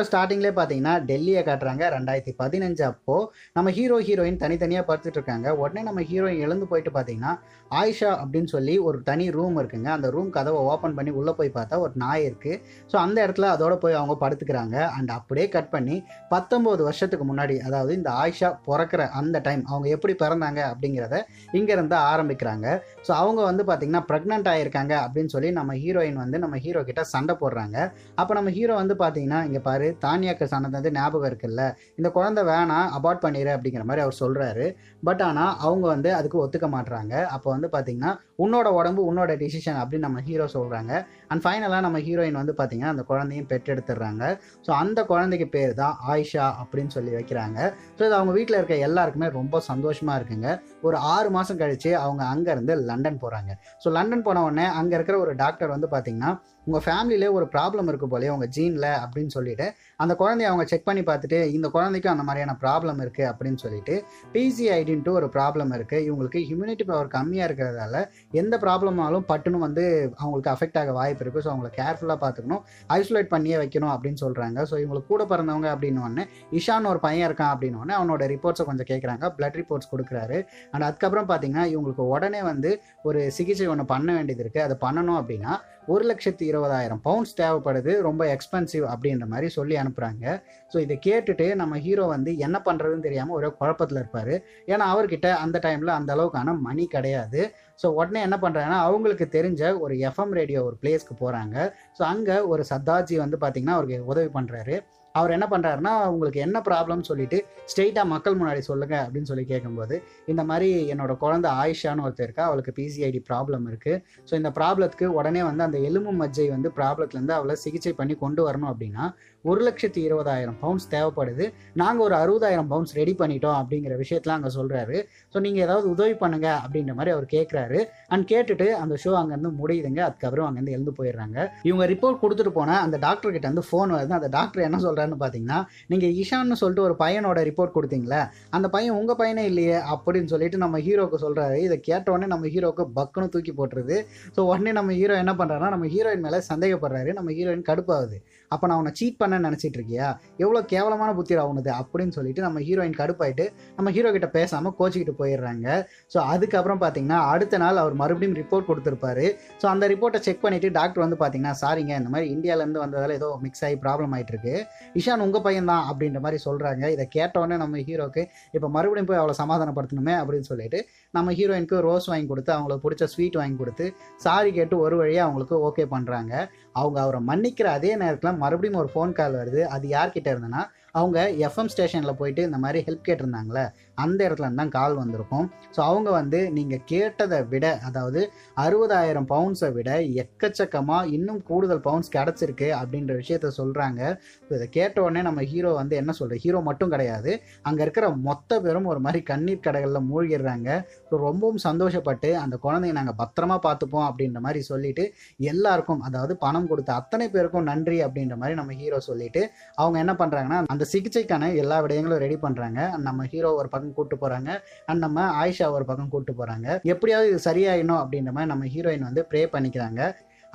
ஸ்டார்டிங்லேயே பார்த்தீங்கன்னா டெல்லியை காட்டுறாங்க ரெண்டாயிரத்தி பதினஞ்சு அப்போ நம்ம ஹீரோ ஹீரோயின் தனித்தனியாக படுத்துட்டு இருக்காங்க. உடனே நம்ம ஹீரோயின் எழுந்து போயிட்டு பார்த்தீங்கன்னா ஆயிஷா அப்படின்னு சொல்லி ஒரு தனி ரூம் இருக்குங்க. அந்த ரூம் கதவை ஓப்பன் பண்ணி உள்ளே போய் பார்த்தா ஒரு நாய் இருக்குது ஸோ அந்த இடத்துல அதோட போய் அவங்க படுத்துக்கிறாங்க. அண்ட் அப்படியே கட் பண்ணி பத்தொம்போது வருஷத்துக்கு முன்னாடி அதாவது இந்த ஆயிஷா பிறக்கிற அந்த டைம் அவங்க எப்படி பிறந்தாங்க அப்படிங்கிறத இங்கேருந்து ஆரம்பிக்கிறாங்க. ஸோ அவங்க வந்து பார்த்திங்கன்னா ப்ரெக்னென்ட் ஆகியிருக்காங்க அப்படின்னு சொல்லி நம்ம ஹீரோயின் வந்து நம்ம ஹீரோ கிட்ட சண்டை போடுறாங்க. அப்போ நம்ம ஹீரோ வந்து பார்த்தீங்கன்னா இங்கே பாரு தானியாக்கு வந்து ஞாபகம் இருக்குல்ல? இந்த குழந்தை வேணாம் அபார்ட் பண்ணிடு அப்படிங்கிற மாதிரி அவர் சொல்கிறாரு பட் ஆனால் அவங்க வந்து அதுக்கு ஒத்துக்க மாட்டுறாங்க அப்போ வந்து பார்த்திங்கன்னா உன்னோட உடம்பு உன்னோட டிசிஷன் அப்படின்னு நம்ம ஹீரோ சொல்கிறாங்க அண்ட் ஃபைனலாக நம்ம ஹீரோயின் வந்து பார்த்திங்கன்னா அந்த குழந்தையும் பெற்றெடுத்துடுறாங்க. ஸோ அந்த குழந்தைக்கு பேர் தான் ஆயிஷா அப்படின்னு சொல்லி வைக்கிறாங்க. ஸோ இது அவங்க வீட்டில் இருக்க எல்லாருக்குமே ரொம்ப சந்தோஷமாக இருக்குங்க. ஒரு ஆறு மாதம் கழித்து அவங்க அங்கேருந்து லண்டன் போகிறாங்க ஸோ லண்டன் போன உடனே அங்கே இருக்கிற ஒரு டாக்டர் வந்து பார்த்திங்கன்னா உங்கள் ஃபேமிலியிலே ஒரு ப்ராப்ளம் இருக்கு போலே உங்கள் ஜீனில் அப்படின்னு சொல்லிட்டு அந்த குழந்தைய அவங்க செக் பண்ணி பார்த்துட்டு இந்த குழந்தைக்கும் அந்த மாதிரியான ப்ராப்ளம் இருக்குது அப்படின்னு சொல்லிட்டு பிசிஐடின்ட்டு ஒரு ப்ராப்ளம் இருக்குது இவங்களுக்கு ஹியூமினிட்டி பவர் கம்மியாக இருக்கிறதால எந்த ப்ராப்ளமாலும் பட்டுன்னு வந்து அவங்களுக்கு அஃபெக்ட் ஆக வாய்ப்பு இருக்குது ஸோ அவங்கள கேர்ஃபுல்லாக பார்த்துக்கணும். ஐசோலேட் பண்ணியே வைக்கணும் அப்படின்னு சொல்கிறாங்க ஸோ இவங்களுக்கு கூட பிறந்தவங்க அப்படின்னு உடனே இஷான் ஒரு பையன் இருக்கான் அப்படின்னு உடனே அவனோட ரிப்போர்ட்ஸை கொஞ்சம் கேட்குறாங்க பிளட் ரிப்போர்ட்ஸ் கொடுக்குறாரு. அண்ட் அதுக்கப்புறம் பார்த்தீங்கன்னா இவங்களுக்கு உடனே வந்து ஒரு சிகிச்சை ஒன்று பண்ண வேண்டியது இருக்குது அதை பண்ணணும் அப்படின்னா ஒரு லட்சத்தி இருபதாயிரம் பவுண்ட்ஸ் தேவைப்படுது. ரொம்ப எக்ஸ்பென்சிவ் அப்படின்ற மாதிரி சொல்லி அனுப்புகிறாங்க ஸோ இதை கேட்டுட்டு நம்ம ஹீரோ வந்து என்ன பண்ணுறதுன்னு தெரியாமல் ஒரே குழப்பத்தில் இருப்பார். ஏன்னா அவர்கிட்ட அந்த டைமில் அந்த அளவுக்கான மணி கிடையாது. ஸோ உடனே என்ன பண்ணுறாங்கன்னா அவங்களுக்கு தெரிஞ்ச ஒரு எஃப்எம் ரேடியோ ஒரு பிளேஸ்க்கு போகிறாங்க ஸோ அங்கே ஒரு சத்தாஜி வந்து பார்த்திங்கன்னா அவருக்கு உதவி பண்ணுறாரு அவர் என்ன பண்ணுறாருன்னா உங்களுக்கு என்ன ப்ராப்ளம்னு சொல்லிட்டு ஸ்ட்ரெயிட்டாக மக்கள் முன்னாடி சொல்லுங்கள் அப்படின்னு சொல்லி கேட்கும்போது இந்த மாதிரி என்னோட குழந்த ஆயிஷான்னு ஒருத்தர் இருக்கா அவளுக்கு பிசிஐடி ப்ராப்ளம் இருக்குது ஸோ இந்த ப்ராப்ளத்துக்கு உடனே வந்து அந்த எலும்பு மஜ்ஜை வந்து ப்ராப்ளத்துலேருந்து அவளை சிகிச்சை பண்ணி கொண்டு வரணும் அப்படின்னா ஒரு லட்சத்தி இருபதாயிரம் பவுண்ட்ஸ் தேவைப்படுது. நாங்கள் ஒரு அறுபதாயிரம் பவுண்ட்ஸ் ரெடி பண்ணிட்டோம் அப்படிங்கிற விஷயத்தெலாம் அங்கே சொல்கிறாரு ஸோ நீங்கள் ஏதாவது உதவி பண்ணுங்க அப்படின்ற மாதிரி அவர் கேட்குறாரு அண்ட் கேட்டுட்டு அந்த ஷோ அங்கேருந்து முடியுதுங்க. அதுக்கப்புறம் அங்கேருந்து எழுந்து போயிடுறாங்க. இவங்க ரிப்போர்ட் கொடுத்துட்டு போன அந்த டாக்டர் கிட்ட வந்து ஃபோன் வருது. அந்த டாக்டர் என்ன சொல்கிறாருன்னு பார்த்தீங்கன்னா நீங்கள் இஷான்னு சொல்லிட்டு ஒரு பையனோட ரிப்போர்ட் கொடுத்தீங்களே அந்த பையன் உங்கள் பையனே இல்லையே அப்படின்னு சொல்லிட்டு நம்ம ஹீரோக்கு சொல்கிறாரு இதை கேட்ட உடனே நம்ம ஹீரோக்கு பக்குன்னு தூக்கி போட்டுருது. ஸோ உடனே நம்ம ஹீரோ என்ன பண்ணுறாருன்னா நம்ம ஹீரோயின் மேலே சந்தேகப்படுறாரு. நம்ம ஹீரோயின் கடுப்பாகுது. அப்போ நான் உன்னை சீட் பண்ண நினச்சிட்டு இருக்கியா? எவ்வளோ கேவலமான புத்திரா ஆகுனது அப்படின்னு சொல்லிட்டு நம்ம ஹீரோயின் கடுப்பாயிட்டு நம்ம ஹீரோ கிட்ட பேசாமல் கோச்சிக்கிட்டு போயிடுறாங்க. ஸோ அதுக்கப்புறம் பார்த்தீங்கன்னா அடுத்த நாள் அவர் மறுபடியும் ரிப்போர்ட் கொடுத்துருப்பாரு. ஸோ அந்த ரிப்போர்ட்டை செக் பண்ணிவிட்டு டாக்டர் வந்து பார்த்தீங்கன்னா சாரிங்க இந்த மாதிரி இந்தியாவிலேருந்து வந்ததால் ஏதோ மிக்ஸ் ஆகி ப்ராப்ளம் ஆகிட்டு இருக்கு இஷான் உங்கள் பையன் தான் அப்படின்ற மாதிரி சொல்கிறாங்க இதை கேட்டோடனே நம்ம ஹீரோக்கு இப்போ மறுபடியும் போய் அவளை சமாதானப்படுத்தணுமே அப்படின்னு சொல்லிட்டு நம்ம ஹீரோயினுக்கு ரோஸ் வாங்கி கொடுத்து அவங்களுக்கு பிடிச்ச ஸ்வீட் வாங்கி கொடுத்து சாரி கேட்டு ஒரு வழியாக அவங்களுக்கு ஓகே பண்ணுறாங்க அவங்க அவரை மன்னிக்கிற அதே நேரத்தில் மறுபடியும் ஒரு ஃபோன் கால் வருது. அது யார்கிட்ட இருந்ததுன்னா அவங்க எஃப்எம் ஸ்டேஷனில் போயிட்டு இந்த மாதிரி ஹெல்ப் கேட்டிருந்தாங்களே அந்த இடத்துல இருந்து தான் கால் வந்திருக்கும். ஸோ அவங்க வந்து நீங்கள் கேட்டதை விட அதாவது அறுபதாயிரம் பவுண்ட்ஸை விட எக்கச்சக்கமாக இன்னும் கூடுதல் பவுண்ட்ஸ் கிடச்சிருக்கு அப்படின்ற விஷயத்த சொல்கிறாங்க ஸோ இதை கேட்ட உடனே நம்ம ஹீரோ வந்து என்ன சொல்கிற ஹீரோ மட்டும் கிடையாது. அங்கே இருக்கிற மொத்த பேரும் ஒரு மாதிரி கண்ணீர் கடைகளில் மூழ்கிடுறாங்க. ஸோ ரொம்பவும் சந்தோஷப்பட்டு அந்த குழந்தைய நாங்கள் பத்திரமா பார்த்துப்போம் அப்படின்ற மாதிரி சொல்லிட்டு எல்லாருக்கும் அதாவது பணம் கொடுத்த அத்தனை பேருக்கும் நன்றி அப்படின்ற மாதிரி நம்ம ஹீரோ சொல்லிட்டு அவங்க என்ன பண்ணுறாங்கன்னா அந்த சிகிச்சைக்கான எல்லா விடயங்களும் ரெடி பண்ணுறாங்க நம்ம ஹீரோ ஒரு பக்கம் கூட்டு போகிறாங்க அண்ட் நம்ம ஆயிஷா ஒரு பக்கம் கூட்டு போகிறாங்க எப்படியாவது இது சரியாயிடணும் அப்படின்ற மாதிரி நம்ம ஹீரோயின் வந்து ப்ரே பண்ணிக்கிறாங்க.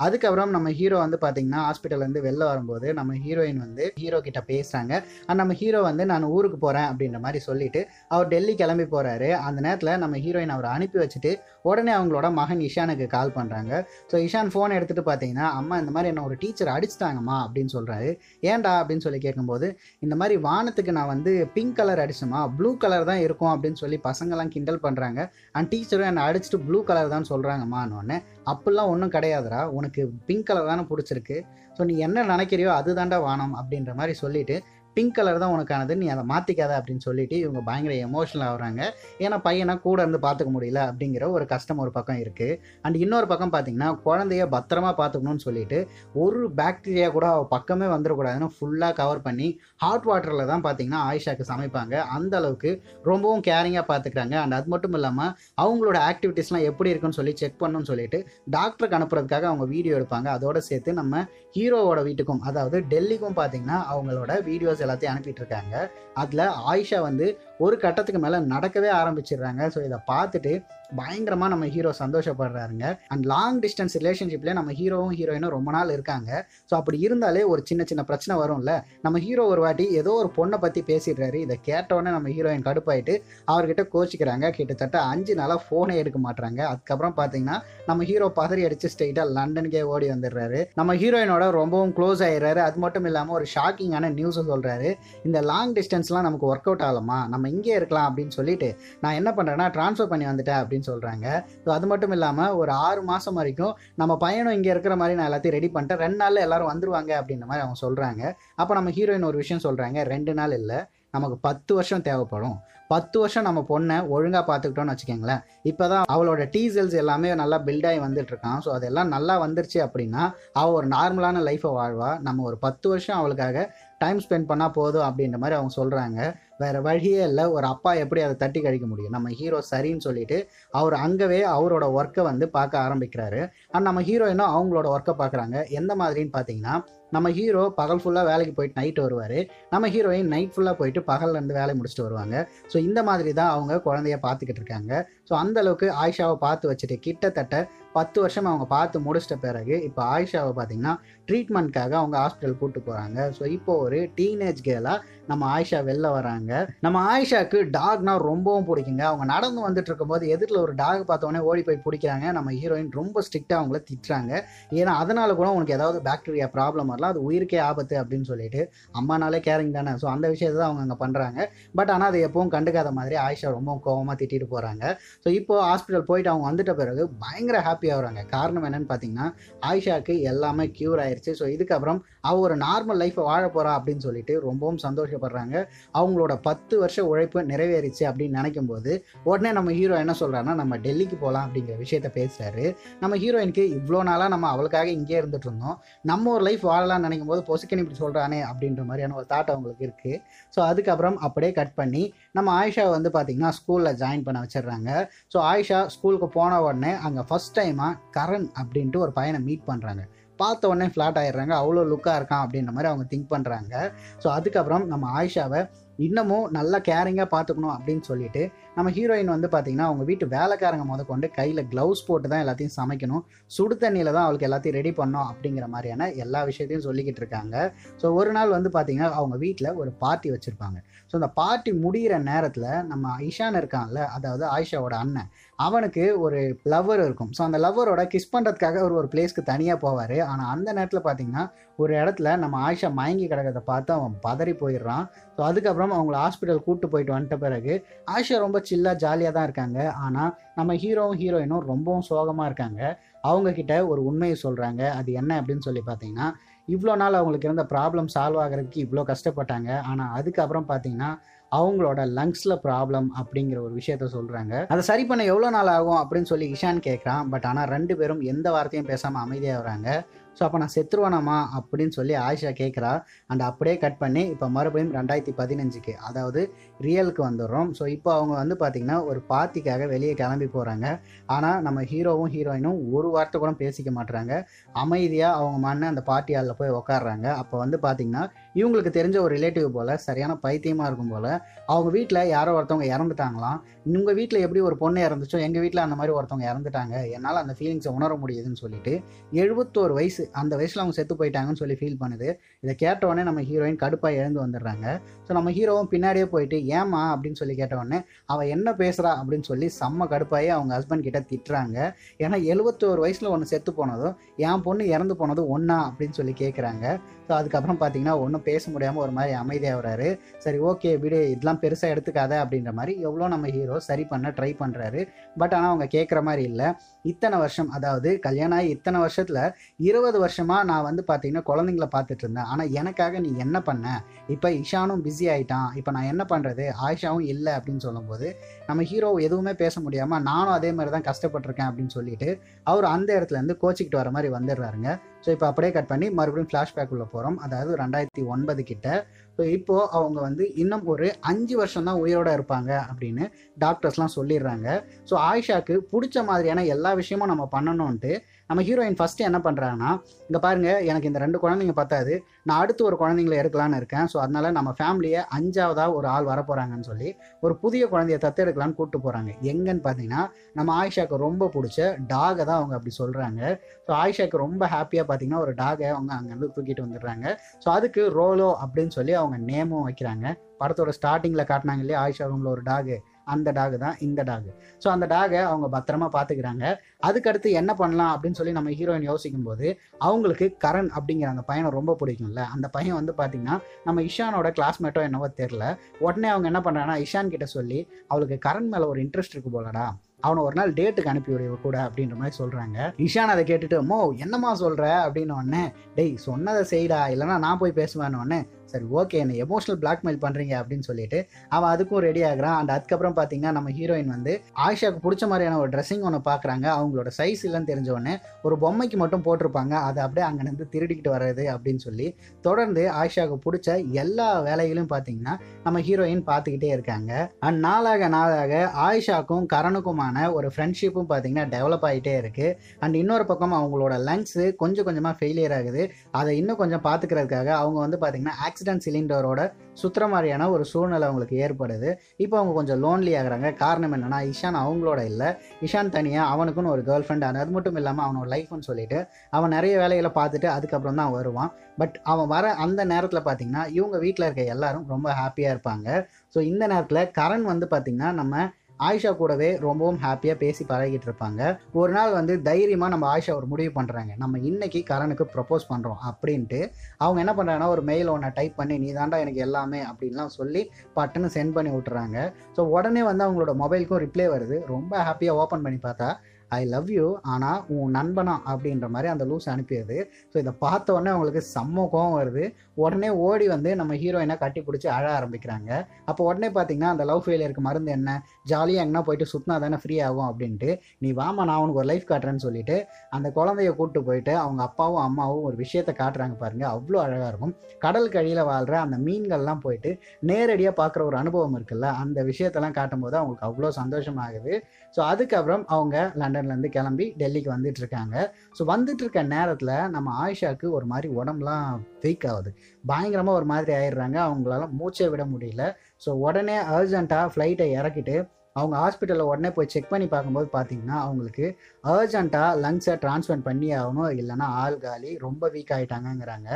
அதுக்கப்புறம் நம்ம ஹீரோ வந்து பார்த்தீங்கன்னா ஹாஸ்பிட்டல்லேருந்து வெளில வரும்போது நம்ம ஹீரோயின் வந்து ஹீரோ கிட்ட பேசுகிறாங்க அண்ட் நம்ம ஹீரோ வந்து நான் ஊருக்கு போகிறேன் அப்படின்ற மாதிரி சொல்லிட்டு அவர் டெல்லி கிளம்பி போகிறாரு அந்த நேரத்தில் நம்ம ஹீரோயின் அவரை அனுப்பி வச்சுட்டு உடனே அவங்களோட மகன் இஷானுக்கு கால் பண்ணுறாங்க ஸோ இஷான் ஃபோன் எடுத்துகிட்டு பார்த்தீங்கன்னா அம்மா இந்த மாதிரி என்ன ஒரு டீச்சர் அடிச்சிட்டாங்கம்மா அப்படின்னு சொல்கிறாரு ஏன்டா? அப்படின்னு சொல்லி கேட்கும்போது இந்த மாதிரி வானத்துக்கு நான் வந்து பிங்க் கலர் அடிச்சோமா ப்ளூ கலர் தான் இருக்கும் அப்படின்னு சொல்லி பசங்கள்லாம் கிண்டல் பண்ணுறாங்க அண்ட் டீச்சரும் என்னை அடிச்சுட்டு ப்ளூ கலர் தான் சொல்கிறாங்கம்மான்னு அப்படிலாம் ஒன்றும் கிடையாதுடா உனக்கு பிங்க் கலர் தானே பிடிச்சிருக்கு. ஸோ நீ என்ன நினைக்கிறியோ அதுதான்டா வானம் அப்படின்ற மாதிரி சொல்லிட்டு பிங்க் கலர் தான் உனக்கானது. நீ அதை மாற்றிக்காத அப்படின்னு சொல்லிட்டு இவங்க பயங்கர எமோஷனல் ஆகுறாங்க. ஏன்னா பையனை கூட இருந்து பார்த்துக்க முடியல அப்படிங்கிற ஒரு கஷ்டம் ஒரு பக்கம் இருக்குது அண்ட் இன்னொரு பக்கம் பார்த்தீங்கன்னா குழந்தைய பத்திரமா பார்த்துக்கணும்னு சொல்லிட்டு ஒரு பாக்டீரியா கூட அவள் பக்கமே வந்துடக்கூடாதுன்னு ஃபுல்லாக கவர் பண்ணி ஹாட் வாட்டரில் தான் பார்த்தீங்கன்னா ஆயிஷாக்கு சமைப்பாங்க. அந்த அளவுக்கு ரொம்பவும் கேரிங்காக பார்த்துக்கிறாங்க அண்ட் அது மட்டும் இல்லாமல் அவங்களோட ஆக்டிவிட்டீஸ்லாம் எப்படி இருக்குன்னு சொல்லி செக் பண்ணணும்னு சொல்லிட்டு டாக்டருக்கு அனுப்புறதுக்காக அவங்க வீடியோ எடுப்பாங்க. அதோட சேர்த்து நம்ம ஹீரோவோட வீட்டுக்கும் அதாவது டெல்லிக்கும் பார்த்தீங்கன்னா அவங்களோட வீடியோஸ் எல்லாத்தையும் அனுப்பிட்டு இருக்காங்க. அதில் ஆயிஷா வந்து ஒரு கட்டத்துக்கு மேலே நடக்கவே ஆரம்பிச்சிடுறாங்க. ஸோ இதை பார்த்துட்டு பயங்கரமாக நம்ம ஹீரோ சந்தோஷப்படுறாருங்க. அண்ட் லாங் டிஸ்டன்ஸ் ரிலேஷன்ஷிப்லேயே நம்ம ஹீரோவும் ஹீரோயினும் ரொம்ப நாள் இருக்காங்க. ஸோ அப்படி இருந்தாலே ஒரு சின்ன சின்ன பிரச்சனை வரும்ல. நம்ம ஹீரோ ஒரு வாட்டி ஏதோ ஒரு பொண்ணை பற்றி பேசிடுறாரு. இதை கேட்டோன்னே நம்ம ஹீரோயின் கடுப்பாயிட்டு அவர்கிட்ட கோச்சிக்கிறாங்க. கிட்டத்தட்ட அஞ்சு நாளாக ஃபோனே எடுக்க மாட்டுறாங்க அதுக்கப்புறம் பார்த்தீங்கன்னா நம்ம ஹீரோ பதறி அடிச்சு ஸ்ட்ரெயிட்டாக லண்டனுக்கே ஓடி வந்துடுறாரு. நம்ம ஹீரோயினோட ரொம்பவும் க்ளோஸ் ஆயிடுறாரு. அது மட்டும் இல்லாமல் ஒரு ஷாக்கிங்கான நியூஸை சொல்கிறாரு இந்த லாங் டிஸ்டன்ஸ்லாம் நமக்கு ஒர்க் அவுட் ஆகலாமா? நம்ம இங்கே இருக்கலாம் அப்படின்னு சொல்லிட்டு நான் என்ன பண்ணுறேன்னா ட்ரான்ஸ்ஃபர் பண்ணி வந்துட்டேன் அப்படின்னு சொல்கிறாங்க ஸோ அது மட்டும் இல்லாமல் ஒரு ஆறு மாதம் வரைக்கும் நம்ம பையனும் இங்கே இருக்கிற மாதிரி நான் எல்லாத்தையும் ரெடி பண்ணிட்டேன். ரெண்டு நாளில் எல்லாரும் வந்துருவாங்க அப்படின்ற மாதிரி அவங்க சொல்கிறாங்க அப்போ நம்ம ஹீரோயின் ஒரு விஷயம் சொல்கிறாங்க ரெண்டு நாள் இல்லை நமக்கு பத்து வருஷம் தேவைப்படும். பத்து வருஷம் நம்ம பொண்ணை ஒழுங்காக பார்த்துக்கிட்டோன்னு வச்சுக்கோங்களேன். இப்போ தான் அவளோட டீசல்ஸ் எல்லாமே நல்லா பில்டாகி வந்துட்டு இருக்கான். ஸோ அதெல்லாம் நல்லா வந்துருச்சு அப்படின்னா அவள் ஒரு நார்மலான லைஃப்பை வாழ்வா. நம்ம ஒரு பத்து வருஷம் அவளுக்காக டைம் ஸ்பெண்ட் பண்ணால் போதும் அப்படின்ற மாதிரி அவங்க சொல்கிறாங்க வேறு வழியே இல்லை. ஒரு அப்பா எப்படி அதை தட்டி கழிக்க முடியும்? நம்ம ஹீரோ சரின்னு சொல்லிட்டு அவர் அங்கவே அவரோட ஒர்க்கை வந்து பார்க்க ஆரம்பிக்கிறாரு. அண்ட் நம்ம ஹீரோயினும் அவங்களோட ஒர்க்கை பார்க்குறாங்க. எந்த மாதிரின்னு பார்த்தீங்கன்னா நம்ம ஹீரோ பகல் ஃபுல்லாக வேலைக்கு போயிட்டு நைட் வருவார். நம்ம ஹீரோயின் நைட் ஃபுல்லாக போயிட்டு பகல்லேருந்து வேலை முடிச்சுட்டு வருவாங்க. ஸோ இந்த மாதிரி தான் அவங்க குழந்தைய பார்த்துக்கிட்டு இருக்காங்க. ஸோ அந்த அளவுக்கு ஆயிஷாவை பார்த்து வச்சுட்டு கிட்டத்தட்ட பத்து வருஷம் அவங்க பார்த்து முடிச்சிட்ட பிறகு இப்போ ஆயிஷாவை பார்த்தீங்கன்னா ட்ரீட்மெண்ட்காக அவங்க ஹாஸ்பிட்டல் கூப்பிட்டு போகிறாங்க ஸோ இப்போ ஒரு டீனேஜ் கேர்லாக நம்ம ஆயிஷா வெளில வராங்க. நம்ம ஆயிஷாக்கு டாக்னா ரொம்பவும் பிடிக்குங்க. அவங்க நடந்து வந்துட்டு இருக்கும்போது எதிரில் ஒரு டாக் பார்த்தோன்னே ஓடி போய் பிடிக்கிறாங்க. நம்ம ஹீரோயின் ரொம்ப ஸ்ட்ரிக்டாக அவங்கள திட்டுறாங்க. ஏன்னா அதனால கூட உனக்கு ஏதாவது பாக்டீரியா ப்ராப்ளம் வரலாம் அது உயிருக்கே ஆபத்து அப்படின்னு சொல்லிட்டு அம்மானாலே கேரிங் தானே. ஸோ அந்த விஷயத்தை அவங்க அங்கே பண்ணுறாங்க பட் ஆனால் அதை எப்பவும் கண்டுக்காத மாதிரி ஆயிஷா ரொம்ப கோவமாக திட்டிட்டு போகிறாங்க ஸோ இப்போ ஹாஸ்பிட்டல் போயிட்டு அவங்க வந்துட்ட பிறகு பயங்கர ஹாப்பி ஆகுறாங்க. காரணம் என்னன்னு பார்த்தீங்கன்னா ஆயிஷாக்கு எல்லாமே க்யூர் ஆயிடுச்சு ஸோ இதுக்கப்புறம் அவள் ஒரு நார்மல் லைஃப்பை வாழ போகிறா அப்படின்னு சொல்லிட்டு ரொம்பவும் சந்தோஷப்படுறாங்க. அவங்களோட பத்து வருஷ உழைப்பு நிறைவேறிச்சு அப்படின்னு நினைக்கும் போது உடனே நம்ம ஹீரோ என்ன சொல்கிறான்னா நம்ம டெல்லிக்கு போகலாம் அப்படிங்கிற விஷயத்த பேசுகிறாரு நம்ம ஹீரோயினுக்கு இவ்வளோ நாளாக நம்ம அவளுக்காக இங்கே இருந்துட்டு இருந்தோம். நம்ம ஒரு லைஃப் வாழலாம்னு நினைக்கும் போது பொசுக்கன் இப்படி சொல்கிறானே அப்படின்ற மாதிரியான ஒரு தாட் அவங்களுக்கு இருக்குது ஸோ அதுக்கப்புறம் அப்படியே கட் பண்ணி நம்ம ஆயிஷா வந்து பார்த்திங்கன்னா ஸ்கூலில் ஜாயின் பண்ண வச்சிடுறாங்க. ஸோ ஆயிஷா ஸ்கூலுக்கு போன உடனே அங்கே ஃபஸ்ட் டைமாக கரண் அப்படின்ட்டு ஒரு பையனை மீட் பண்ணுறாங்க பார்த்த உடனே ஃப்ளாட் ஆயிடுறாங்க. அவ்வளோ லுக்காக இருக்கான் அப்படின்ற மாதிரி அவங்க திங்க் பண்ணுறாங்க ஸோ அதுக்கப்புறம் நம்ம ஆயிஷாவை இன்னமும் நல்லா கேரிங்காக பார்த்துக்கணும் அப்படின்னு சொல்லிட்டு நம்ம ஹீரோயின் வந்து பார்த்திங்கன்னா அவங்க வீட்டு வேலைக்காரங்க முத கொண்டு கையில் க்ளவுஸ் போட்டு தான் எல்லாத்தையும் சமைக்கணும். சுடு தண்ணியில் தான் அவளுக்கு எல்லாத்தையும் ரெடி பண்ணோம் அப்படிங்கிற மாதிரியான எல்லா விஷயத்தையும் சொல்லிக்கிட்டு இருக்காங்க. ஸோ ஒரு நாள் வந்து பார்த்திங்கன்னா அவங்க வீட்டில் ஒரு பார்ட்டி வச்சுருப்பாங்க. ஸோ அந்த பார்ட்டி முடிகிற நேரத்தில் நம்ம ஐஷான் இருக்கான்ல அதாவது ஆயிஷாவோட அண்ணன் அவனுக்கு ஒரு லவ்வர் இருக்கும். ஸோ அந்த லவ்வரோட கிஸ் பண்ணுறதுக்காக ஒரு ஒரு பிளேஸ்க்கு தனியாக போவார். ஆனால் அந்த நேரத்தில் பார்த்தீங்கன்னா ஒரு இடத்துல நம்ம ஆயிஷா மயங்கி கிடக்கிறத பார்த்து அவன் பதறி போயிடுறான். ஸோ அதுக்கப்புறம் அவங்கள ஹாஸ்பிட்டல் கூப்பிட்டு போயிட்டு வந்துட்ட பிறகு ஆயிஷா ரொம்ப சில்லாக ஜாலியாக தான் இருக்காங்க. ஆனால் நம்ம ஹீரோவும் ஹீரோயினும் ரொம்பவும் சோகமாக இருக்காங்க. அவங்கக்கிட்ட ஒரு உண்மையை சொல்கிறாங்க அது என்ன அப்படின்னு சொல்லி பார்த்தீங்கன்னா இவ்வளோ நாள் அவங்களுக்கு இருந்த ப்ராப்ளம் சால்வ் ஆகிறதுக்கு இவ்வளோ கஷ்டப்பட்டாங்க. ஆனால் அதுக்கப்புறம் பார்த்தீங்கன்னா அவங்களோட லங்ஸில் ப்ராப்ளம் அப்படிங்கிற ஒரு விஷயத்த சொல்கிறாங்க அதை சரி பண்ண எவ்வளோ நாள் ஆகும் அப்படின்னு சொல்லி இஷான் கேட்குறான். பட் ஆனால் ரெண்டு பேரும் எந்த வார்த்தையும் பேசாமல் அமைதியாக வராங்க. ஸோ அப்போ நான் செத்துருவானாமா அப்படின்னு சொல்லி ஆயிஷா கேட்குறா அண்ட் அப்படியே கட் பண்ணி இப்போ மறுபடியும் ரெண்டாயிரத்தி பதினஞ்சுக்கு அதாவது ரியலுக்கு வந்துடுறோம். ஸோ இப்போ அவங்க வந்து பார்த்திங்கன்னா ஒரு பார்ட்டிக்காக வெளியே கிளம்பி போகிறாங்க ஆனால் நம்ம ஹீரோவும் ஹீரோயினும் ஒரு வார்த்தை கூட பேசிக்க மாட்டுறாங்க அமைதியாக அவங்க மண்ணை அந்த பார்ட்டி ஹாலில் போய் உக்காடுறாங்க அப்போ வந்து பார்த்திங்கன்னா இவங்களுக்கு தெரிஞ்ச ஒரு ரிலேட்டிவ் போல் சரியான பைத்தியமாக இருக்கும் போல் அவங்க வீட்டில் யாரோ ஒருத்தவங்க இறந்துட்டாங்களாம். உங்கள் வீட்டில் எப்படி ஒரு பொண்ணு இறந்துச்சோ எங்கள் வீட்டில் அந்த மாதிரி ஒருத்தவங்க இறந்துட்டாங்க என்னால் அந்த ஃபீலிங்ஸை உணர முடியுதுன்னு சொல்லிட்டு எழுபத்தோரு வயசு அந்த வயசில் அவங்க செத்து போயிட்டாங்கன்னு சொல்லி ஃபீல் பண்ணுது. இதை கேட்ட நம்ம ஹீரோயின் கடுப்பாக எழுந்து வந்துடுறாங்க. ஸோ நம்ம ஹீரோவும் பின்னாடியே போயிட்டு ஏமா அப்படின்னு சொல்லி கேட்ட உடனே அவள் என்ன பேசுகிறா அப்படின்னு சொல்லி செம்ம கடுப்பாகி அவங்க ஹஸ்பண்ட் கிட்ட திட்டுறாங்க. ஏன்னா எழுபத்தோரு வயசில் ஒன்று செத்து போனதும் என் பொண்ணு இறந்து போனதும் ஒன்றா அப்படின்னு சொல்லி கேட்குறாங்க ஸோ அதுக்கப்புறம் பார்த்தீங்கன்னா ஒன்றும் பேச முடியாமல் ஒரு மாதிரி அமைதியாகிறாரு சரி ஓகே விடு இதெல்லாம் பெருசாக எடுத்துக்காத அப்படின்ற மாதிரி எவ்வளோ நம்ம ஹீரோ சரி பண்ண ட்ரை பண்ணுறாரு பட் ஆனால் அவங்க கேட்குற மாதிரி இல்லை. இத்தனை வருஷம் அதாவது கல்யாணம் ஆகி இத்தனை வருஷத்தில் இருபது வருஷமாக நான் வந்து பார்த்தீங்கன்னா குழந்தைங்கள பார்த்துட்டு இருந்தேன். ஆனால் எனக்காக நீ என்ன பண்ண? இப்போ இஷானும் பிஸி ஆகிட்டான் இப்போ நான் என்ன பண்ணுறது ஆயிஷாவும் இல்லை அப்படின்னு சொல்லும்போது நம்ம ஹீரோ எதுவுமே பேச முடியாமல் நானும் அதே மாதிரி தான் கஷ்டப்பட்டிருக்கேன் அப்படின்னு சொல்லிட்டு அவர் அந்த இடத்துலேருந்து கோச்சிக்கிட்டு வர மாதிரி வந்துடுறாருங்க. ஸோ இப்போ அப்படியே கட் பண்ணி மறுபடியும் ஃப்ளாஷ்பேக் உள்ள போகிறோம் அதாவது ரெண்டாயிரத்தி ஒன்பது கிட்ட ஸோ இப்போது அவங்க வந்து இன்னும் ஒரு அஞ்சு வருஷம் தான் உயிரோட இருப்பாங்க அப்படின்னு டாக்டர்ஸ்லாம் சொல்லிடுறாங்க. ஸோ ஆயிஷாக்கு பிடிச்ச மாதிரியான எல்லா விஷயமும் நம்ம பண்ணணும்ன்ட்டு நம்ம ஹீரோயின் ஃபஸ்ட்டு என்ன பண்ணுறாங்கன்னா இங்கே பாருங்கள் எனக்கு இந்த ரெண்டு குழந்தைங்க பத்தாது. நான் அடுத்து ஒரு குழந்தைங்களை எடுக்கலான்னு இருக்கேன். ஸோ அதனால நம்ம ஃபேமிலியை அஞ்சாவதாக ஒரு ஆள் வரப்போகிறாங்கன்னு சொல்லி ஒரு புதிய குழந்தைய தத்தெடுக்கலான்னு கூப்பிட்டு போகிறாங்க எங்கன்னு பார்த்தீங்கன்னா நம்ம ஆயிஷாக்கு ரொம்ப பிடிச்ச டாகை தான் அவங்க அப்படி சொல்கிறாங்க ஸோ ஆயிஷாக்கு ரொம்ப ஹாப்பியாக பார்த்தீங்கன்னா ஒரு டாகை அவங்க அங்கேருந்து தூக்கிட்டு வந்துடுறாங்க. ஸோ அதுக்கு ரோலோ அப்படின்னு சொல்லி அவங்க நேமும் வைக்கிறாங்க. படத்தோட ஸ்டார்டிங்கில் காட்டினாங்க இல்லையா ஆயிஷா ரூமில் ஒரு டாகு அந்த டாக் தான் இந்த டாக். ஸோ அந்த டாகை அவங்க பத்திரமா பார்த்துக்கிறாங்க. அதுக்கடுத்து என்ன பண்ணலாம் அப்படின்னு சொல்லி நம்ம ஹீரோயின் யோசிக்கும் போது அவங்களுக்கு கரண் அப்படிங்கிற அந்த பையனை ரொம்ப பிடிக்கும்ல. அந்த பையன் வந்து பார்த்தீங்கன்னா நம்ம இஷானோட கிளாஸ்மேட்டோ என்னவோ தெரில உடனே அவங்க என்ன பண்ணுறாங்கன்னா இஷான் கிட்ட சொல்லி அவளுக்கு கரண் மேலே ஒரு இன்ட்ரெஸ்ட் இருக்கு போலடா. அவனை ஒரு நாள் டேட்டுக்கு அனுப்பி விடு கூட அப்படின்ற மாதிரி சொல்கிறாங்க இஷான் அதை கேட்டுட்டு மோ என்னம்மா சொல்கிற அப்படின்னு உடனே டேய் சொன்னதை செய்டா. இல்லைன்னா நான் போய் பேசுவேன்னு ஒன்னே சரி ஓகே என்ன எமோஷனல் பிளாக்மெயில் பண்ணுறீங்க அப்படின்னு சொல்லிட்டு அவன் அதுக்கும் ரெடி ஆகிறான். அண்ட் அதுக்கப்புறம் பார்த்தீங்கன்னா நம்ம ஹீரோயின் வந்து ஆயிஷாவுக்கு பிடிச்ச மாதிரியான ஒரு ட்ரெஸ்ஸிங் ஒன்று பார்க்குறாங்க அவங்களோட சைஸ் இல்லைன்னு தெரிஞ்ச உடனே ஒரு பொம்மைக்கு மட்டும் போட்டிருப்பாங்க. அதை அப்படியே அங்கேருந்து திருடிக்கிட்டு வர்றது அப்படின்னு சொல்லி தொடர்ந்து ஆயிஷாவுக்கு பிடிச்ச எல்லா வேலைகளையும் பார்த்தீங்கன்னா நம்ம ஹீரோயின் பார்த்துக்கிட்டே இருக்காங்க. அண்ட் நாளாக நாளாக ஆயிஷாக்கும் கரணுக்குமான ஒரு ஃப்ரெண்ட்ஷிப்பும் பார்த்தீங்கன்னா டெவலப் ஆகிட்டே இருக்குது அண்ட் இன்னொரு பக்கம் அவங்களோட லங்ஸு கொஞ்சம் கொஞ்சமாக ஃபெயிலியர் ஆகுது. அதை இன்னும் கொஞ்சம் பார்த்துக்கிறதுக்காக அவங்க வந்து பார்த்தீங்கன்னா ஆக்சிடென்ட் சிலிண்டரோட சுற்றுற மாதிரியான ஒரு சூழ்நிலை அவங்களுக்கு ஏற்படுது. இப்போ அவங்க கொஞ்சம் லோன்லி ஆகிறாங்க. காரணம் என்னென்னா இஷான் அவங்களோட இல்லை. இஷான் தனியாக அவனுக்குன்னு ஒரு கேர்ள் ஃப்ரெண்ட் அது மட்டும் இல்லாமல் அவனோட லைஃப்னு சொல்லிட்டு அவன் நிறைய வேலைகளை பார்த்துட்டு அதுக்கப்புறம் தான் வருவான். பட் அவன் வர அந்த நேரத்தில் பார்த்தீங்கன்னா இவங்க வீட்டில் இருக்க எல்லாரும் ரொம்ப ஹாப்பியாக இருப்பாங்க. ஸோ இந்த நேரத்தில் கரண் வந்து பார்த்திங்கன்னா நம்ம ஆயிஷா கூடவே ரொம்பவும் ஹாப்பியாக பேசி பழகிட்டு இருப்பாங்க ஒரு நாள் வந்து தைரியமாக நம்ம ஆயிஷா ஒரு முடிவு பண்ணுறாங்க நம்ம இன்னைக்கு கரனுக்கு ப்ரப்போஸ் பண்ணுறோம் அப்படின்ட்டு அவங்க என்ன பண்ணுறாங்கன்னா ஒரு மெயில் ஒன்று டைப் பண்ணி நீ தாண்டா எனக்கு எல்லாமே அப்படின்லாம் சொல்லி பட்டுன்னு சென்ட் பண்ணி விட்டுறாங்க. ஸோ உடனே வந்து அவங்களோட மொபைலுக்கும் ரிப்ளை வருது. ரொம்ப ஹாப்பியாக ஓப்பன் பண்ணி பார்த்தா ஐ லவ் யூ ஆனால் உன் நண்பனா அப்படின்ற மாதிரி அந்த லூஸ் அனுப்பியது. ஸோ இதை பார்த்த உடனே அவங்களுக்கு செம்ம கோவம் வருது. உடனே ஓடி வந்து நம்ம ஹீரோயினை கட்டி பிடிச்சி அழ ஆரம்பிக்கிறாங்க. அப்போ உடனே பார்த்தீங்கன்னா அந்த லவ் ஃபெயிலியருக்கு மருந்து என்ன? ஜாலியாக எங்கன்னா போயிட்டு சுற்றினா தானே ஃப்ரீ ஆகும் அப்படின்ட்டு நீ வாமா நான் உனக்கு ஒரு லைஃப் காட்டுறேன்னு சொல்லிட்டு அந்த குழந்தைய கூப்பிட்டு போயிட்டு அவங்க அப்பாவும் அம்மாவும் ஒரு விஷயத்தை காட்டுறாங்க பாருங்கள் அவ்வளோ அழகாக இருக்கும். கடல் கழியில் வாழ்கிற அந்த மீன்கள்லாம் போயிட்டு நேரடியாக பார்க்குற ஒரு அனுபவம் இருக்குல்ல அந்த விஷயத்தெல்லாம் காட்டும்போது அவங்களுக்கு அவ்வளோ சந்தோஷமாகுது. ஸோ அதுக்கப்புறம் அவங்க லண்டன்லேருந்து கிளம்பி டெல்லிக்கு வந்துட்டு இருக்காங்க ஸோ வந்துட்டு இருக்க நேரத்தில் நம்ம ஆயிஷாக்கு ஒரு மாதிரி உடம்புலாம் வீக் ஆகுது. பயங்கரமாக ஒரு மாதிரி ஆயிடுறாங்க. அவங்களால மூச்சை விட முடியல. ஸோ உடனே அர்ஜென்ட்டாக ஃப்ளைட்டை இறக்கிட்டு அவங்க ஹாஸ்பிட்டலில் உடனே போய் செக் பண்ணி பார்க்கும்போது பார்த்தீங்கன்னா அவங்களுக்கு அர்ஜென்ட்டாக லங்ஸை ட்ரான்ஸ்ஃபர் பண்ணி ஆகணும். இல்லைன்னா ஆள் காலி ரொம்ப வீக் ஆகிட்டாங்கங்கிறாங்க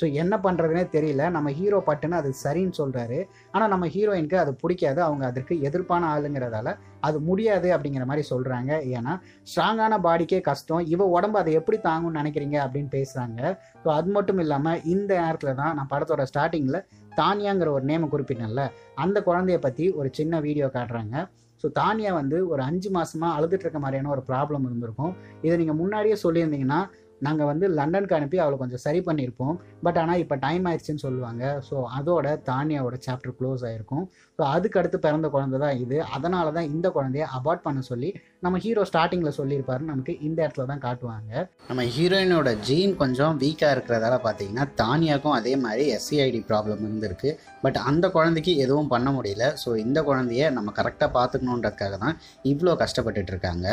ஸோ என்ன பண்ணுறதுனே தெரியல. நம்ம ஹீரோ பட்டுன்னு அது சரின்னு சொல்கிறாரு ஆனால் நம்ம ஹீரோயினுக்கு அது பிடிக்காது. அவங்க அதற்கு எதிர்ப்பான ஆளுங்கிறதால அது முடியாது அப்படிங்கிற மாதிரி சொல்கிறாங்க ஏன்னா ஸ்ட்ராங்கான பாடிக்கே கஷ்டம். இவ உடம்பு அதை எப்படி தாங்கும்னு நினைக்கிறீங்க அப்படின்னு பேசுகிறாங்க ஸோ அது மட்டும் இல்லாமல் இந்த நேரத்தில் தான் நான் படத்தோட ஸ்டார்டிங்கில் தானியாங்கிற ஒரு நேமை குறிப்பிட்டேன்ல. அந்த குழந்தைய பற்றி ஒரு சின்ன வீடியோ காட்டுறாங்க. ஸோ தானியா வந்து ஒரு அஞ்சு மாசமா அழுதுட்டு இருக்க மாதிரியான ஒரு ப்ராப்ளம் இருந்திருக்கும். இதை நீங்கள் முன்னாடியே சொல்லியிருந்தீங்கன்னா நாங்கள் வந்து லண்டனுக்கு அனுப்பி அவளை கொஞ்சம் சரி பண்ணியிருப்போம். பட் ஆனால் இப்போ டைம் ஆயிடுச்சுன்னு சொல்லுவாங்க. ஸோ அதோட தானியாவோட சாப்டர் க்ளோஸ் ஆயிருக்கும். ஸோ அதுக்கு அடுத்து பிறந்த குழந்தை தான் இது. அதனால தான் இந்த குழந்தைய அபார்ட் பண்ண சொல்லி நம்ம ஹீரோ ஸ்டார்டிங்கில் சொல்லியிருப்பாரு நமக்கு இந்த இடத்துல தான் காட்டுவாங்க. நம்ம ஹீரோயினோட ஜீன் கொஞ்சம் வீக்காக இருக்கிறதால பார்த்தீங்கன்னா தானியாக்கும் அதே மாதிரி எஸ்சிஐடி ப்ராப்ளம் இருந்திருக்கு. பட் அந்த குழந்தைக்கு எதுவும் பண்ண முடியல. ஸோ இந்த குழந்தைய நம்ம கரெக்டாக பார்த்துக்கணுன்றதுக்காக தான் இவ்வளோ கஷ்டப்பட்டுட்டு இருக்காங்க.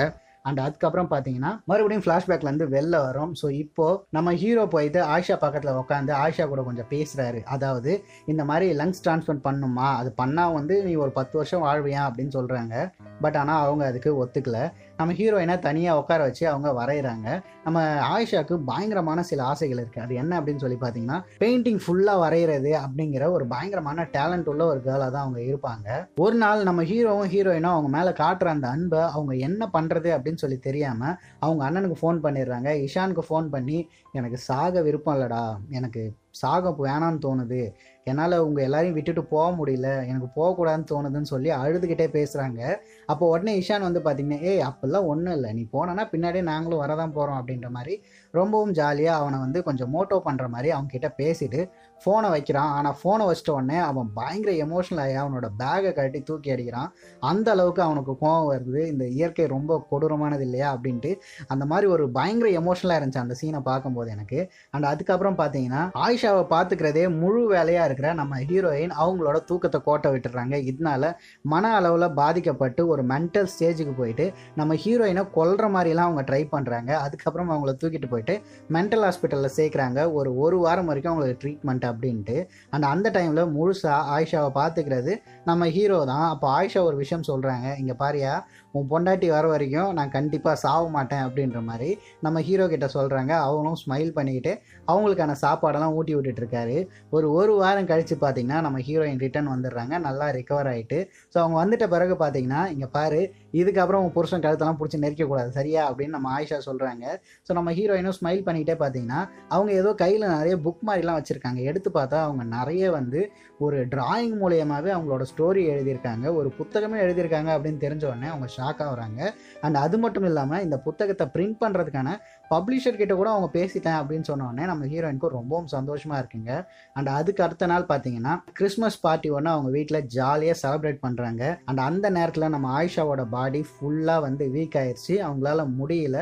அண்ட் அதுக்கப்புறம் பார்த்தீங்கன்னா மறுபடியும் ஃப்ளாஷ்பேக்லேருந்து வெளில வரும். ஸோ இப்போ நம்ம ஹீரோ போயிட்டு ஆயிஷா பக்கத்தில் உட்காந்து ஆயிஷா கூட கொஞ்சம் பேசுகிறாரு அதாவது இந்த மாதிரி லங்ஸ் ட்ரான்ஸ்ஃபர் பண்ணுமா? அது பண்ணால் வந்து நீ ஒரு பத்து வருஷம் வாழ்வியா அப்படின்னு சொல்கிறாங்க பட் ஆனால் அவங்க அதுக்கு ஒத்துக்கல. நம்ம ஹீரோயினை தனியாக உட்கார வச்சு அவங்க வரைகிறாங்க நம்ம ஆயிஷாக்கு பயங்கரமான சில ஆசைகள் இருக்குது அது என்ன அப்படின்னு சொல்லி பார்த்தீங்கன்னா பெயிண்டிங் ஃபுல்லாக வரைகிறது அப்படிங்கிற ஒரு பயங்கரமான டேலண்ட் உள்ள ஒரு கேர்ளாக தான் அவங்க இருப்பாங்க. ஒரு நாள் நம்ம ஹீரோவும் ஹீரோயினும் அவங்க மேலே காட்டுற அந்த அன்பை அவங்க என்ன பண்ணுறது அப்படின்னு சொல்லி தெரியாமல் அவங்க அண்ணனுக்கு ஃபோன் பண்ணிடுறாங்க. இஷானுக்கு ஃபோன் பண்ணி எனக்கு சாக விருப்பம் இல்லைடா. எனக்கு சாக வேணான்னு தோணுது. என்னால் உங்கள் எல்லாரையும் விட்டுட்டு போக முடியல. எனக்கு போகக்கூடாதுன்னு தோணுதுன்னு சொல்லி அழுதுகிட்டே பேசுகிறாங்க அப்போ உடனே இஷான் வந்து பார்த்தீங்கன்னா ஏய் அப்போல்லாம் ஒன்றும் இல்லை. நீ போனனா பின்னாடியே நாங்களும் வரதான் போகிறோம் அப்படின்ற மாதிரி ரொம்பவும் ஜாலியாக அவனை வந்து கொஞ்சம் மோட்டோ பண்ணுற மாதிரி அவங்க கிட்ட பேசிட்டு ஃபோனை வைக்கிறான். ஆனால் ஃபோனை வச்சிட்ட உடனே அவன் பயங்கர எமோஷனல் ஆகி அவனோட பேகை கட்டி தூக்கி அடிக்கிறான். அந்த அளவுக்கு அவனுக்கு கோவம் வருது. இந்த இயற்கை ரொம்ப கொடூரமானது இல்லையா? அப்படின்ட்டு அந்த மாதிரி ஒரு பயங்கர எமோஷனலாக இருந்துச்சு அந்த சீனை பார்க்கும்போது எனக்கு. அண்ட் அதுக்கப்புறம் பார்த்தீங்கன்னா ஆயிஷாவை பார்த்துக்கிறதே முழு வேலையாக இருக்கிற நம்ம ஹீரோயின் அவங்களோட தூக்கத்தை கோட்டை விட்டுறாங்க இதனால மன அளவில் பாதிக்கப்பட்டு ஒரு மென்டல் ஸ்டேஜுக்கு போயிட்டு நம்ம ஹீரோயினை கொல்ற மாதிரிலாம் அவங்க ட்ரை பண்ணுறாங்க அதுக்கப்புறம் அவங்கள தூக்கிட்டு போயிட்டு மென்டல் ஹாஸ்பிட்டலில் சேர்க்குறாங்க. ஒரு ஒரு வாரம் வரைக்கும் அவங்களுக்கு ட்ரீட்மெண்ட் அப்படின்ட்டு அண்ட் அந்த டைமில் முழுசாக ஆயிஷாவை பார்த்துக்கிறது நம்ம ஹீரோ தான். அப்போ ஆயிஷா ஒரு விஷயம் சொல்கிறாங்க இங்கே பாரியா உன் பொண்டாட்டி வர வரைக்கும் நான் கண்டிப்பாக சாக மாட்டேன் அப்படின்ற மாதிரி நம்ம ஹீரோ கிட்ட சொல்கிறாங்க அவங்களும் ஸ்மைல் பண்ணிக்கிட்டு அவங்களுக்கான சாப்பாடெல்லாம் ஊட்டி விட்டுட்டுருக்காரு ஒரு ஒரு வாரம் கழித்து பார்த்தீங்கன்னா நம்ம ஹீரோயின் ரிட்டர்ன் வந்துடுறாங்க. நல்லா ரிகவர் ஆகிட்டு ஸோ அவங்க வந்துட்ட பிறகு பார்த்தீங்கன்னா இங்கே பாரு இதுக்கப்புறம் உன் புருஷன் கழுத்தெல்லாம் பிடிச்சி நெரிக்கக்கூடாது. சரியா? அப்படின்னு நம்ம ஆயிஷா சொல்கிறாங்க ஸோ நம்ம ஹீரோயினும் ஸ்மைல் பண்ணிக்கிட்டே பார்த்தீங்கன்னா அவங்க ஏதோ கையில் நிறைய புக் மாதிரிலாம் வச்சுருக்காங்க. எடுத்து பார்த்தா அவங்க நிறைய வந்து ஒரு டிராயிங் மூலியமாகவே அவங்களோட ஸ்டோரி எழுதியிருக்காங்க. ஒரு புத்தகமே எழுதியிருக்காங்க அப்படின்னு தெரிஞ்ச உடனே அவங்க ஷா ஷாக் ஆகுறாங்க. அண்ட் அது மட்டும் இல்லாமல் இந்த புத்தகத்தை பிரிண்ட் பண்ணுறதுக்கான பப்ளிஷர் கிட்ட கூட அவங்க பேசிட்டேன் அப்படின்னு சொன்னோடனே நம்ம ஹீரோயினுக்கு ரொம்பவும் சந்தோஷமாக இருக்குங்க. அண்ட் அதுக்கு அடுத்த நாள் பார்த்தீங்கன்னா கிறிஸ்மஸ் பார்ட்டி ஒன்று அவங்க வீட்டில் ஜாலியாக செலிப்ரேட் பண்ணுறாங்க அண்ட் அந்த நேரத்தில் நம்ம ஆயிஷாவோட பாடி ஃபுல்லாக வந்து வீக் ஆயிடுச்சு அவங்களால முடியல.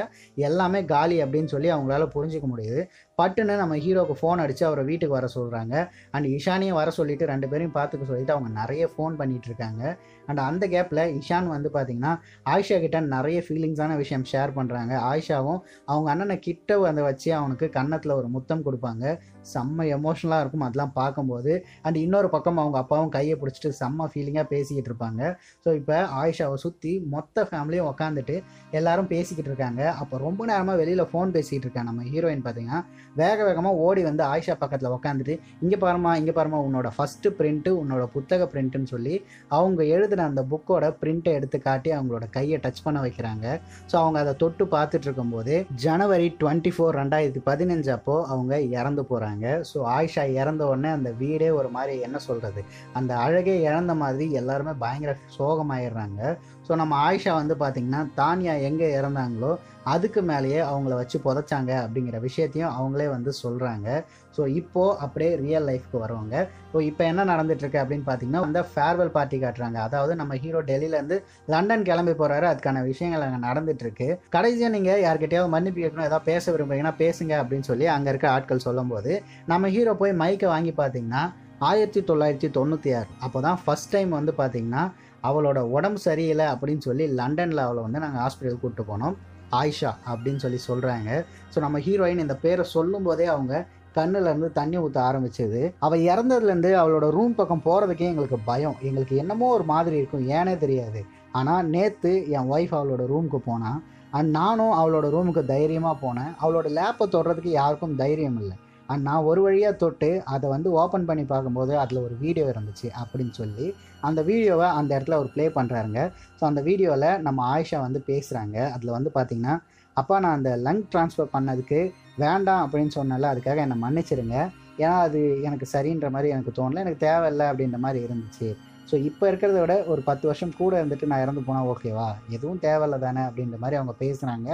எல்லாமே காலி அப்படின்னு சொல்லி அவங்களால புரிஞ்சிக்க முடியுது. பட்டுன்னு நம்ம ஹீரோக்கு ஃபோன் அடித்து அவரை வீட்டுக்கு வர சொல்கிறாங்க அண்ட் இஷானியும் வர சொல்லிட்டு ரெண்டு பேரையும் பார்த்துக்க சொல்லிட்டு அவங்க நிறைய ஃபோன் பண்ணிகிட்டு இருக்காங்க. அண்ட் அந்த கேப்பில் இஷான் வந்து பார்த்தீங்கன்னா ஆயிஷா கிட்ட நிறைய ஃபீலிங்ஸான விஷயம் ஷேர் பண்ணுறாங்க ஆயிஷாவும் அவங்க அண்ணனை கிட்ட வந்து வச்சு அவனுக்கு கன்னத்தில் ஒரு முத்தம் கொடுப்பாங்க. செம்ம எமோஷனலாக இருக்கும். அதெல்லாம் பார்க்கும்போது. அண்ட் இன்னொரு பக்கம் அவங்க அப்பாவும் கையை பிடிச்சிட்டு செம்ம ஃபீலிங்காக பேசிக்கிட்டு இருப்பாங்க. ஸோ இப்போ ஆயிஷாவை சுற்றி மொத்த ஃபேமிலியும் உட்காந்துட்டு எல்லாரும் பேசிக்கிட்டு இருக்காங்க. அப்போ ரொம்ப நேரமாக வெளியில் ஃபோன் பேசிகிட்டு இருக்காங்க நம்ம ஹீரோயின் பார்த்தீங்கன்னா வேக வேகமாக ஓடி வந்து ஆயிஷா பக்கத்தில் உட்காந்துட்டு இங்கே பாருமா இங்கே பாருமா உன்னோட ஃபஸ்ட்டு பிரிண்ட்டு உன்னோட புத்தக பிரிண்ட்டுன்னு சொல்லி அவங்க எழுதின அந்த புக்கோட பிரிண்ட்டை எடுத்து காட்டி அவங்களோட கையை டச் பண்ண வைக்கிறாங்க. ஸோ அவங்க அதை தொட்டு பார்த்துட்டு இருக்கும்போது ஜனவரி டுவெண்ட்டி ஃபோர் ரெண்டாயிரத்தி பதினஞ்சு அப்போ அவங்க இறந்து போகிறாங்க ஸோ ஆயிஷா இறந்த உடனே அந்த வீடே ஒரு மாதிரி என்ன சொல்கிறது அந்த அழகே இழந்த மாதிரி எல்லாருமே பயங்கர சோகமாயிடுறாங்க. ஸோ நம்ம ஆயிஷா வந்து பார்த்திங்கன்னா தானியா எங்கே இறந்தாங்களோ அதுக்கு மேலேயே அவங்கள வச்சு புதைச்சாங்க அப்படிங்கிற விஷயத்தையும் அவங்களே வந்து சொல்கிறாங்க ஸோ இப்போது அப்படியே ரியல் லைஃப்க்கு வருவாங்க. ஸோ இப்போ என்ன நடந்துட்டுருக்கு அப்படின்னு பார்த்தீங்கன்னா வந்து ஃபேர்வெல் பார்ட்டி காட்டுறாங்க. அதாவது நம்ம ஹீரோ டெல்லியிலேருந்து லண்டன் கிளம்பி போகிறாரு அதுக்கான விஷயங்கள் அங்கே நடந்துட்டுருக்கு கடைசியாக நீங்கள் யார்கிட்டயாவது மன்னிப்பு கேட்கணும் ஏதாவது பேச விரும்புறீங்கன்னா பேசுங்க அப்படின்னு சொல்லி அங்கே இருக்க ஆட்கள் சொல்லும்போது நம்ம ஹீரோ போய் மைக்கை வாங்கி பார்த்தீங்கன்னா ஆயிரத்தி தொள்ளாயிரத்தி தொண்ணூற்றி ஆறு. அப்போ தான் ஃபஸ்ட் டைம் வந்து பார்த்தீங்கன்னா அவளோட உடம்பு சரியில்லை அப்படின்னு சொல்லி லண்டனில் அவளை வந்து நாங்கள் ஹாஸ்பிட்டல் கூப்பிட்டு போனோம். ஆயிஷா அப்படின்னு சொல்லி சொல்கிறாங்க ஸோ நம்ம ஹீரோயின் இந்த பேரை சொல்லும்போதே அவங்க கண்ணுல இருந்து தண்ணி ஊற்ற ஆரம்பிச்சது. அவள் இறந்ததுலேருந்து அவளோட ரூம் பக்கம் போகிறதுக்கே எங்களுக்கு பயம். எங்களுக்கு என்னமோ ஒரு மாதிரி இருக்கும். ஏனே தெரியாது. ஆனால் நேற்று என் ஒய்ஃப் அவளோட ரூமுக்கு போனான் அண்ட் நானும் அவளோட ரூமுக்கு தைரியமாக போனேன். அவளோட லேப்பை தொடுறதுக்கு யாருக்கும் தைரியம் இல்லை. அண்ட் நான் ஒரு வழியாக தொட்டு அதை வந்து ஓப்பன் பண்ணி பார்க்கும்போது அதில் ஒரு வீடியோ இருந்துச்சு அப்படின்னு சொல்லி அந்த வீடியோவை அந்த இடத்துல அவர் ப்ளே பண்ணுறாருங்க ஸோ அந்த வீடியோவில் நம்ம ஆயிஷா வந்து பேசுகிறாங்க அதில் வந்து பார்த்திங்கன்னா அப்பா நான் அந்த லங் ட்ரான்ஸ்ஃபர் பண்ணதுக்கு வேண்டாம் அப்படின்னு சொன்னால அதுக்காக என்னை மன்னிச்சிருங்க. ஏன்னா அது எனக்கு சரின்ற மாதிரி எனக்கு தோணல எனக்கு தேவையில்லை அப்படின்ற மாதிரி இருந்துச்சு. ஸோ இப்போ இருக்கிறத விட ஒரு பத்து வருஷம் கூட இருந்துட்டு நான் இறந்து போனால் ஓகேவா? எதுவும் தேவையில்ல தானே அப்படின்ற மாதிரி அவங்க பேசுகிறாங்க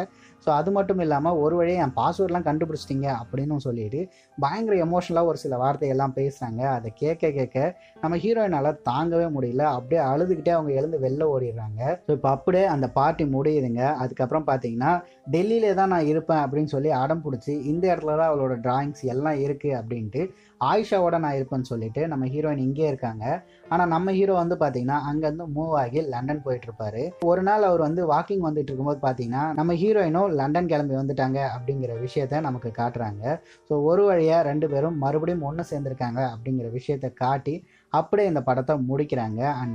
ஸோ அது மட்டும் இல்லாமல் ஒரு வழியை என் பாஸ்வேர்ட்லாம் கண்டுபிடிச்சிட்டிங்க அப்படின்னு சொல்லிட்டு பயங்கர எமோஷனலாக ஒரு சில வார்த்தையெல்லாம் பேசுகிறாங்க அதை கேட்க கேட்க நம்ம ஹீரோயினால் தாங்கவே முடியல. அப்படியே அழுதுகிட்டே அவங்க எழுந்து வெளில ஓடிடுறாங்க. ஸோ இப்போ அப்படியே அந்த பார்ட்டி முடியுதுங்க. அதுக்கப்புறம் பார்த்தீங்கன்னா டெல்லியிலே தான் நான் இருப்பேன் அப்படின்னு சொல்லி அடம் பிடிச்சி இந்த இடத்துல தான் அவளோட டிராயிங்ஸ் எல்லாம் இருக்குது அப்படின்ட்டு ஆயிஷாவோட நான் இருப்பேன்னு சொல்லிட்டு நம்ம ஹீரோயின் இங்கே இருக்காங்க. ஆனால் நம்ம ஹீரோ வந்து பார்த்தீங்கன்னா அங்கேருந்து மூவ் ஆகி லண்டன் போயிட்டு இருப்பாரு ஒரு நாள் அவர் வந்து வாக்கிங் வந்துட்டு இருக்கும்போது பார்த்தீங்கன்னா நம்ம ஹீரோயினும் லண்டன் கிளம்பி வந்துட்டாங்க அப்படிங்கிற விஷயத்த நமக்கு காட்டுறாங்க. ஸோ ஒரு வழியாக ரெண்டு பேரும் மறுபடியும் ஒன்று சேர்ந்துருக்காங்க அப்படிங்கிற விஷயத்த காட்டி அப்படியே இந்த படத்தை முடிக்கிறாங்க. அண்ட்